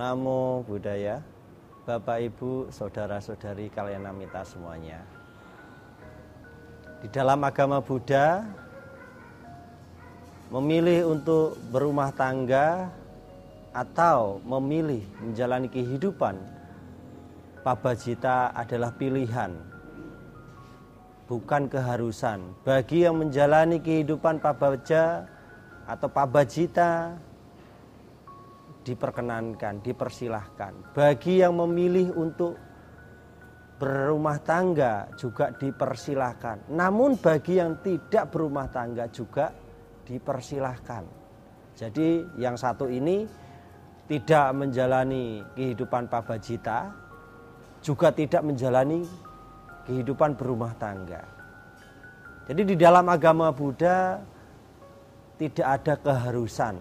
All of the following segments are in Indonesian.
Namo Buddhaya, Bapak Ibu, Saudara-saudari kalian namita semuanya. Di dalam agama Buddha, memilih untuk berumah tangga atau memilih menjalani kehidupan pabajita adalah pilihan bukan keharusan bagi yang menjalani kehidupan pabaja atau pabajita diperkenankan dipersilahkan. Bagi yang memilih untuk berumah tangga juga dipersilahkan. Namun bagi yang tidak berumah tangga juga dipersilahkan. Jadi yang satu ini tidak menjalani kehidupan pabajita, juga tidak menjalani kehidupan berumah tangga. Jadi di dalam agama Buddha tidak ada keharusan,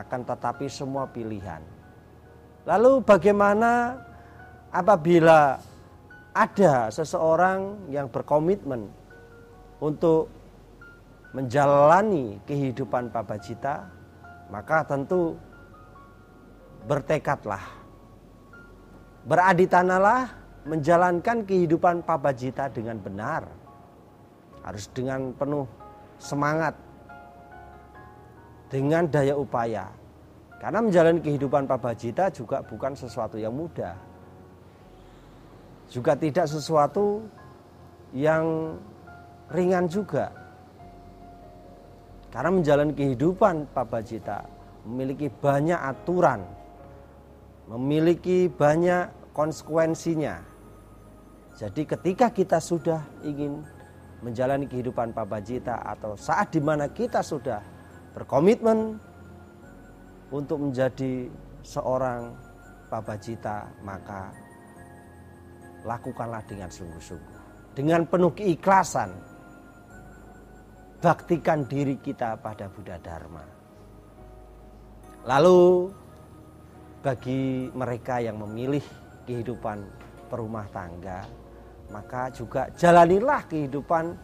akan tetapi semua pilihan. Lalu bagaimana apabila ada seseorang yang berkomitmen untuk menjalani kehidupan pabajita, maka tentu bertekadlah. Beraditanalah menjalankan kehidupan pabajita dengan benar. Harus dengan penuh semangat. Dengan daya upaya. Karena menjalani kehidupan pabajita juga bukan sesuatu yang mudah. Juga tidak sesuatu yang ringan juga. Karena menjalani kehidupan pabajita memiliki banyak aturan memiliki banyak konsekuensinya. Jadi ketika kita sudah ingin menjalani kehidupan pabajita atau saat di mana kita sudah berkomitmen untuk menjadi seorang pabajita maka lakukanlah dengan sungguh-sungguh. Dengan penuh keikhlasan baktikan diri kita pada Buddha Dharma. Lalu bagi mereka yang memilih kehidupan perumah tangga maka juga jalanilah kehidupan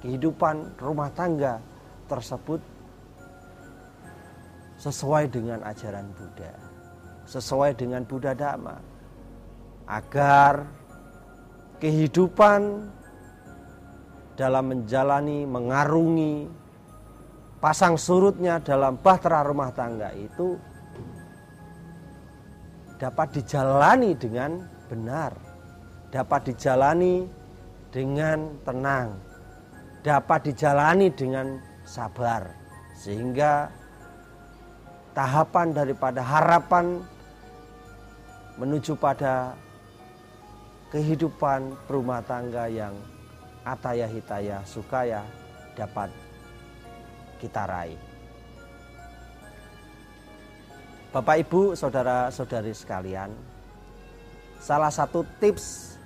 kehidupan rumah tangga tersebut sesuai dengan ajaran Buddha. Sesuai dengan Buddha Dhamma. Agar kehidupan dalam menjalani mengarungi pasang surutnya dalam bahtera rumah tangga itu dapat dijalani dengan benar, dapat dijalani dengan tenang, dapat dijalani dengan sabar, sehingga tahapan daripada harapan menuju pada kehidupan rumah tangga yang ataya hitaya sukaya dapat kita raih. Bapak Ibu, saudara-saudari sekalian, salah satu tips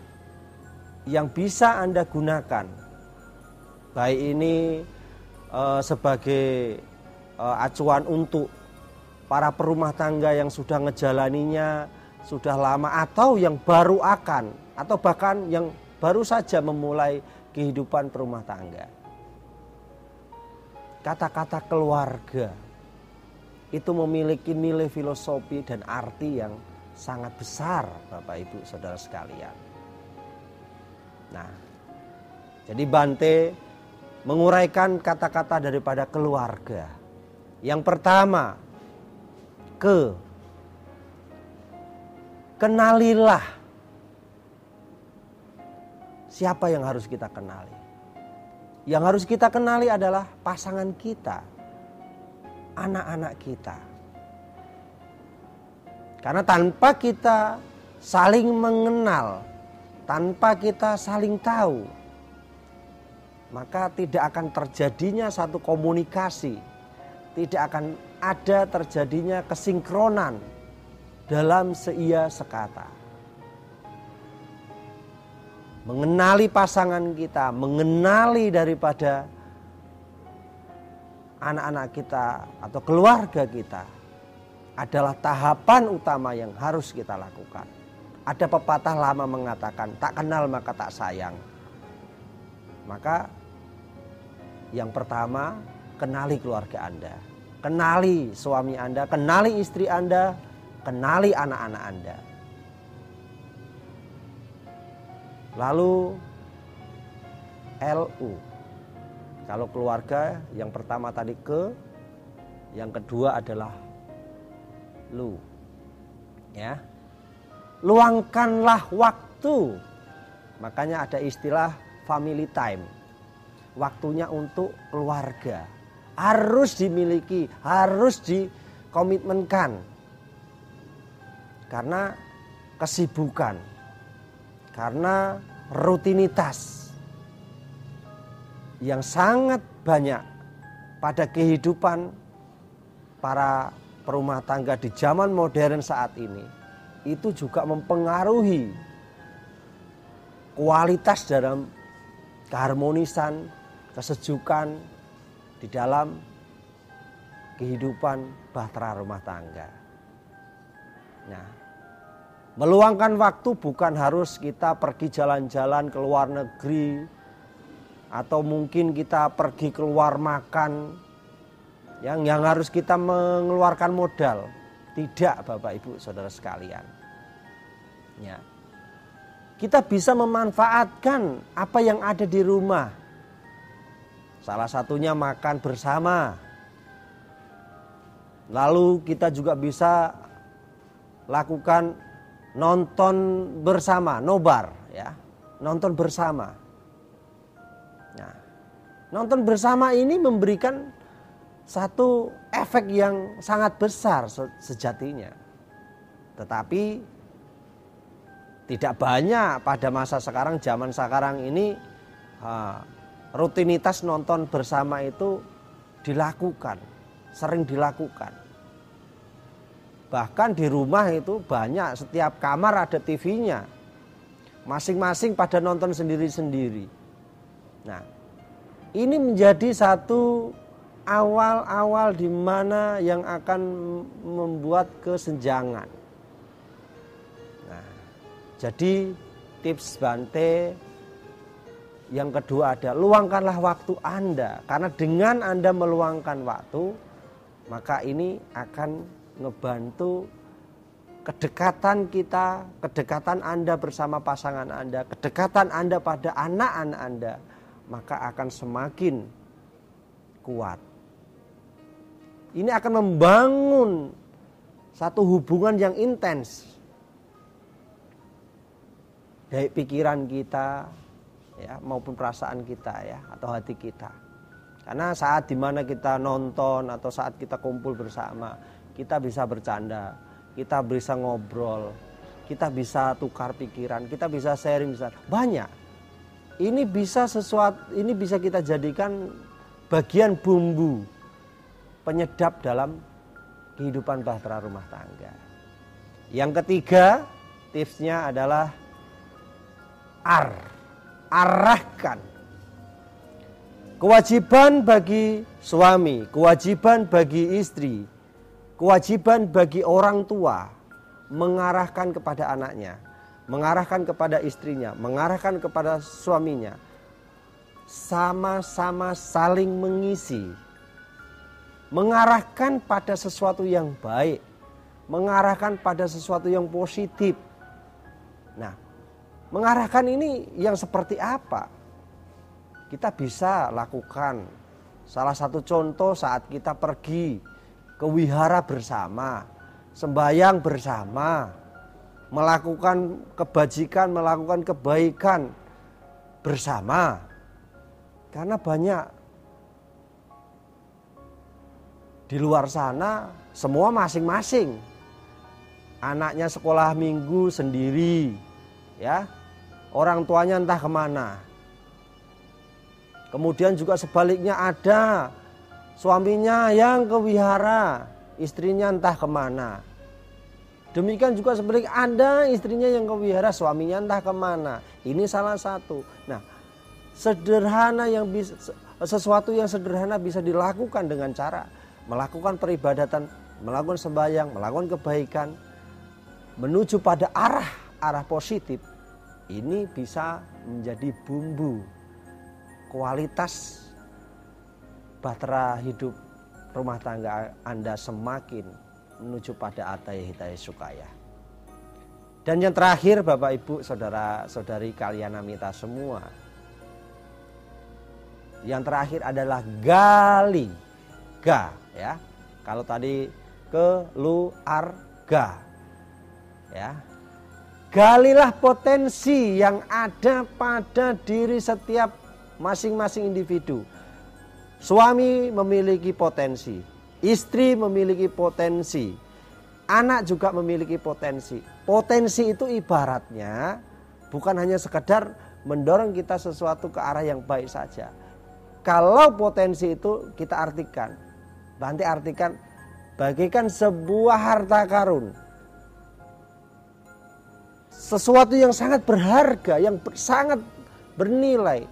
yang bisa Anda gunakan baik ini e, sebagai e, acuan untuk para perumah tangga yang sudah ngejalaninya sudah lama atau yang baru akan atau bahkan yang baru saja memulai kehidupan perumah tangga. Kata-kata keluarga itu memiliki nilai filosofi dan arti yang sangat besar Bapak Ibu Saudara sekalian. Nah, jadi Bante menguraikan kata-kata daripada keluarga. Yang pertama, ke kenalilah siapa yang harus kita kenali. Yang harus kita kenali adalah pasangan kita anak-anak kita. Karena tanpa kita saling mengenal, tanpa kita saling tahu, maka tidak akan terjadinya satu komunikasi, tidak akan ada terjadinya kesinkronan dalam seia sekata. Mengenali pasangan kita, mengenali daripada anak-anak kita atau keluarga kita adalah tahapan utama yang harus kita lakukan. Ada pepatah lama mengatakan, tak kenal maka tak sayang. Maka yang pertama, kenali keluarga Anda. Kenali suami Anda, kenali istri Anda, kenali anak-anak Anda. Lalu LU. Kalau keluarga yang pertama tadi ke, yang kedua adalah lu. Ya. Luangkanlah waktu. Makanya ada istilah family time. Waktunya untuk keluarga. Harus dimiliki, harus dikomitmenkan. Karena kesibukan. Karena rutinitas yang sangat banyak pada kehidupan para perumah tangga di zaman modern saat ini itu juga mempengaruhi kualitas dalam keharmonisan, kesejukan di dalam kehidupan bahtera rumah tangga. Nah, meluangkan waktu bukan harus kita pergi jalan-jalan ke luar negeri atau mungkin kita pergi keluar makan yang yang harus kita mengeluarkan modal. Tidak Bapak Ibu Saudara sekalian. Ya. Kita bisa memanfaatkan apa yang ada di rumah. Salah satunya makan bersama. Lalu kita juga bisa lakukan nonton bersama, nobar ya. Nonton bersama. Nah, nonton bersama ini memberikan satu efek yang sangat besar sejatinya. Tetapi tidak banyak pada masa sekarang, zaman sekarang ini rutinitas nonton bersama itu dilakukan, sering dilakukan. Bahkan di rumah itu banyak setiap kamar ada TV-nya. Masing-masing pada nonton sendiri-sendiri. Nah, ini menjadi satu awal-awal di mana yang akan membuat kesenjangan. Nah, jadi tips Bante yang kedua ada luangkanlah waktu Anda karena dengan Anda meluangkan waktu maka ini akan ngebantu kedekatan kita, kedekatan Anda bersama pasangan Anda, kedekatan Anda pada anak-anak Anda, maka akan semakin kuat. Ini akan membangun satu hubungan yang intens. Baik pikiran kita ya maupun perasaan kita ya atau hati kita. Karena saat di mana kita nonton atau saat kita kumpul bersama, kita bisa bercanda, kita bisa ngobrol, kita bisa tukar pikiran, kita bisa sharing bisa banyak. Ini bisa sesuatu, ini bisa kita jadikan bagian bumbu penyedap dalam kehidupan bahtera rumah tangga. Yang ketiga, tipsnya adalah ar, arahkan. Kewajiban bagi suami, kewajiban bagi istri, kewajiban bagi orang tua mengarahkan kepada anaknya, mengarahkan kepada istrinya, mengarahkan kepada suaminya, sama-sama saling mengisi, mengarahkan pada sesuatu yang baik, mengarahkan pada sesuatu yang positif. Nah, mengarahkan ini yang seperti apa? Kita bisa lakukan. Salah satu contoh saat kita pergi ke wihara bersama, sembahyang bersama, melakukan kebajikan, melakukan kebaikan bersama. Karena banyak di luar sana semua masing-masing. Anaknya sekolah minggu sendiri, ya. Orang tuanya entah ke mana. Kemudian juga sebaliknya ada Suaminya yang ke wihara, istrinya entah ke mana. Demikian juga sebaliknya ada istrinya yang ke wihara, suaminya entah ke mana. Ini salah satu. Nah, sederhana yang bisa sesuatu yang sederhana bisa dilakukan dengan cara melakukan peribadatan, melakukan sembahyang, melakukan kebaikan, menuju pada arah arah positif. Ini bisa menjadi bumbu kualitas bahtera hidup rumah tangga Anda semakin menuju pada ataya hitaya sukaya. Dan yang terakhir Bapak Ibu saudara-saudari kalian amita semua. Yang terakhir adalah gali ga ya. Kalau tadi ke lu ar ga ya. Galilah potensi yang ada pada diri setiap masing-masing individu. Suami memiliki potensi, istri memiliki potensi, anak juga memiliki potensi. Potensi itu ibaratnya bukan hanya sekedar mendorong kita sesuatu ke arah yang baik saja. Kalau potensi itu kita artikan, nanti artikan bagikan sebuah harta karun. Sesuatu yang sangat berharga, yang sangat bernilai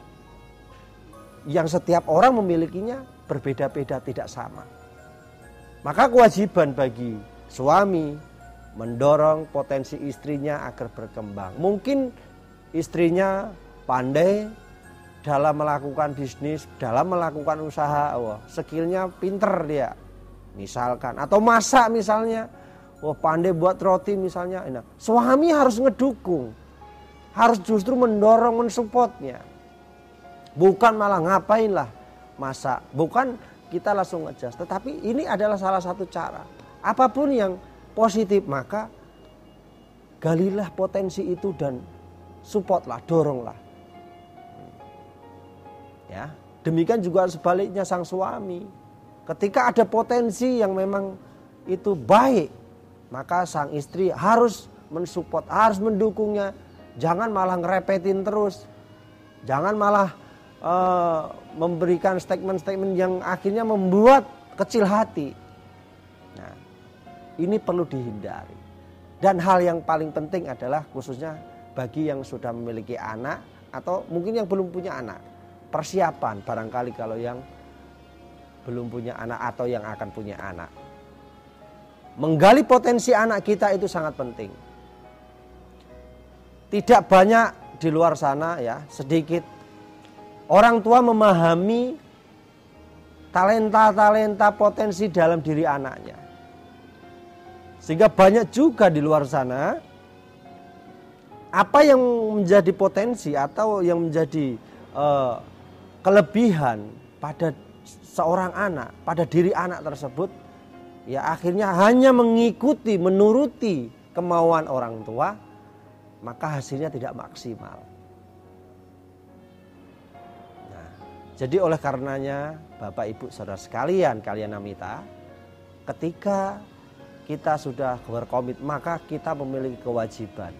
yang setiap orang memilikinya berbeda-beda tidak sama. Maka kewajiban bagi suami mendorong potensi istrinya agar berkembang. Mungkin istrinya pandai dalam melakukan bisnis, dalam melakukan usaha, wah, skillnya pinter dia, misalkan, atau masak misalnya, wah pandai buat roti misalnya, nah, suami harus ngedukung, harus justru mendorong, mensupportnya Bukan malah ngapain lah masak. Bukan kita langsung ngejast. Tetapi ini adalah salah satu cara. Apa pun yang positif maka galilah potensi itu dan supportlah, doronglah. Ya, demikian juga sebaliknya sang suami. Ketika ada potensi yang memang itu baik, maka sang istri harus mensupport, harus mendukungnya. Jangan malah ngerepetin terus. Jangan malah uh, memberikan statement-statement yang akhirnya membuat kecil hati. Nah, ini perlu dihindari. Dan hal yang paling penting adalah khususnya bagi yang sudah memiliki anak atau mungkin yang belum punya anak. Persiapan barangkali kalau yang belum punya anak atau yang akan punya anak. Menggali potensi anak kita itu sangat penting. Tidak banyak di luar sana ya, sedikit Orang tua memahami talenta-talenta potensi dalam diri anaknya. Sehingga banyak juga di luar sana apa yang menjadi potensi atau yang menjadi uh, kelebihan pada seorang anak, pada diri anak tersebut ya akhirnya hanya mengikuti, menuruti kemauan orang tua, maka hasilnya tidak maksimal. Jadi oleh karenanya Bapak Ibu Saudara sekalian kalian namita ketika kita sudah berkomit maka kita memiliki kewajiban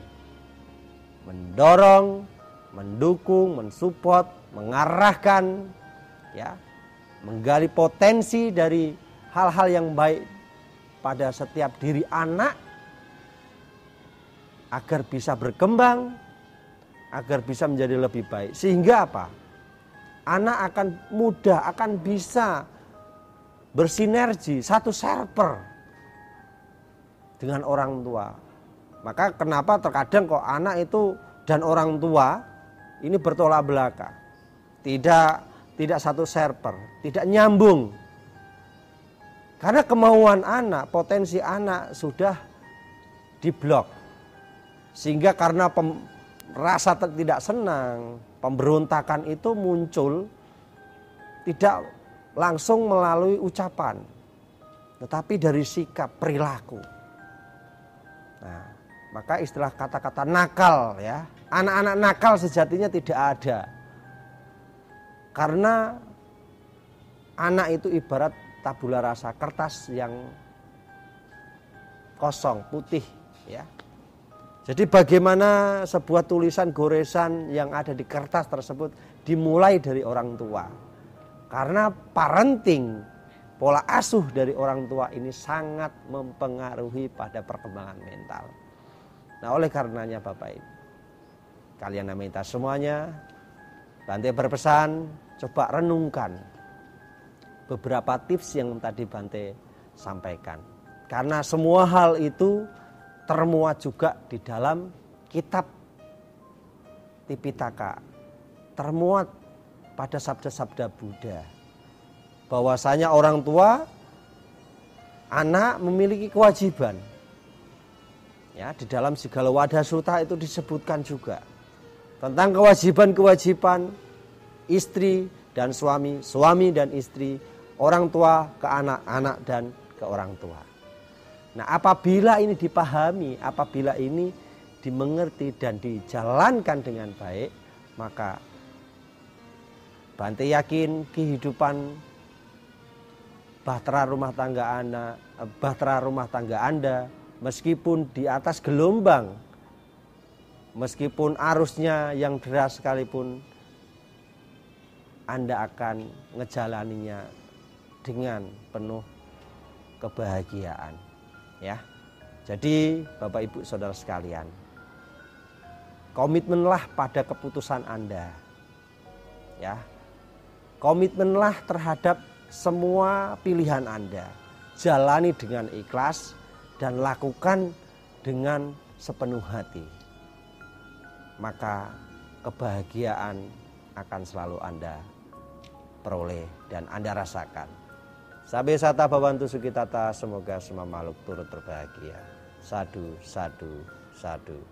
mendorong, mendukung, mensupport, mengarahkan ya, menggali potensi dari hal-hal yang baik pada setiap diri anak agar bisa berkembang, agar bisa menjadi lebih baik. Sehingga apa? anak akan mudah, akan bisa bersinergi satu server dengan orang tua. Maka kenapa terkadang kok anak itu dan orang tua ini bertolak belakang. Tidak tidak satu server, tidak nyambung. Karena kemauan anak, potensi anak sudah diblok. Sehingga karena pem, rasa tidak senang, pemberontakan itu muncul tidak langsung melalui ucapan, tetapi dari sikap perilaku. Nah, maka istilah kata-kata nakal ya, anak-anak nakal sejatinya tidak ada. Karena anak itu ibarat tabula rasa kertas yang kosong, putih ya. Jadi bagaimana sebuah tulisan goresan yang ada di kertas tersebut dimulai dari orang tua. Karena parenting, pola asuh dari orang tua ini sangat mempengaruhi pada perkembangan mental. Nah oleh karenanya Bapak Ibu, kalian minta semuanya, Bante berpesan, coba renungkan beberapa tips yang tadi Bante sampaikan. Karena semua hal itu termuat juga di dalam kitab Tipitaka termuat pada sabda-sabda Buddha bahwasanya orang tua anak memiliki kewajiban. Ya, di dalam segala wadah suta itu disebutkan juga tentang kewajiban-kewajiban istri dan suami, suami dan istri, orang tua ke anak, anak dan ke orang tua. Nah, apabila ini dipahami, apabila ini dimengerti dan dijalankan dengan baik, maka Bante yakin kehidupan bahtera rumah tangga anak, eh, bahtera rumah tangga Anda meskipun di atas gelombang, meskipun arusnya yang deras sekalipun, Anda akan ngejalaninya dengan penuh kebahagiaan. Ya. Jadi Bapak Ibu Saudara sekalian, komitmenlah pada keputusan Anda. Ya. Komitmenlah terhadap semua pilihan Anda. Jalani dengan ikhlas dan lakukan dengan sepenuh hati. Maka kebahagiaan akan selalu Anda peroleh dan Anda rasakan. Sabi sata bawantu sukitata semoga semua makhluk turut berbahagia. Sadu, sadu, sadu.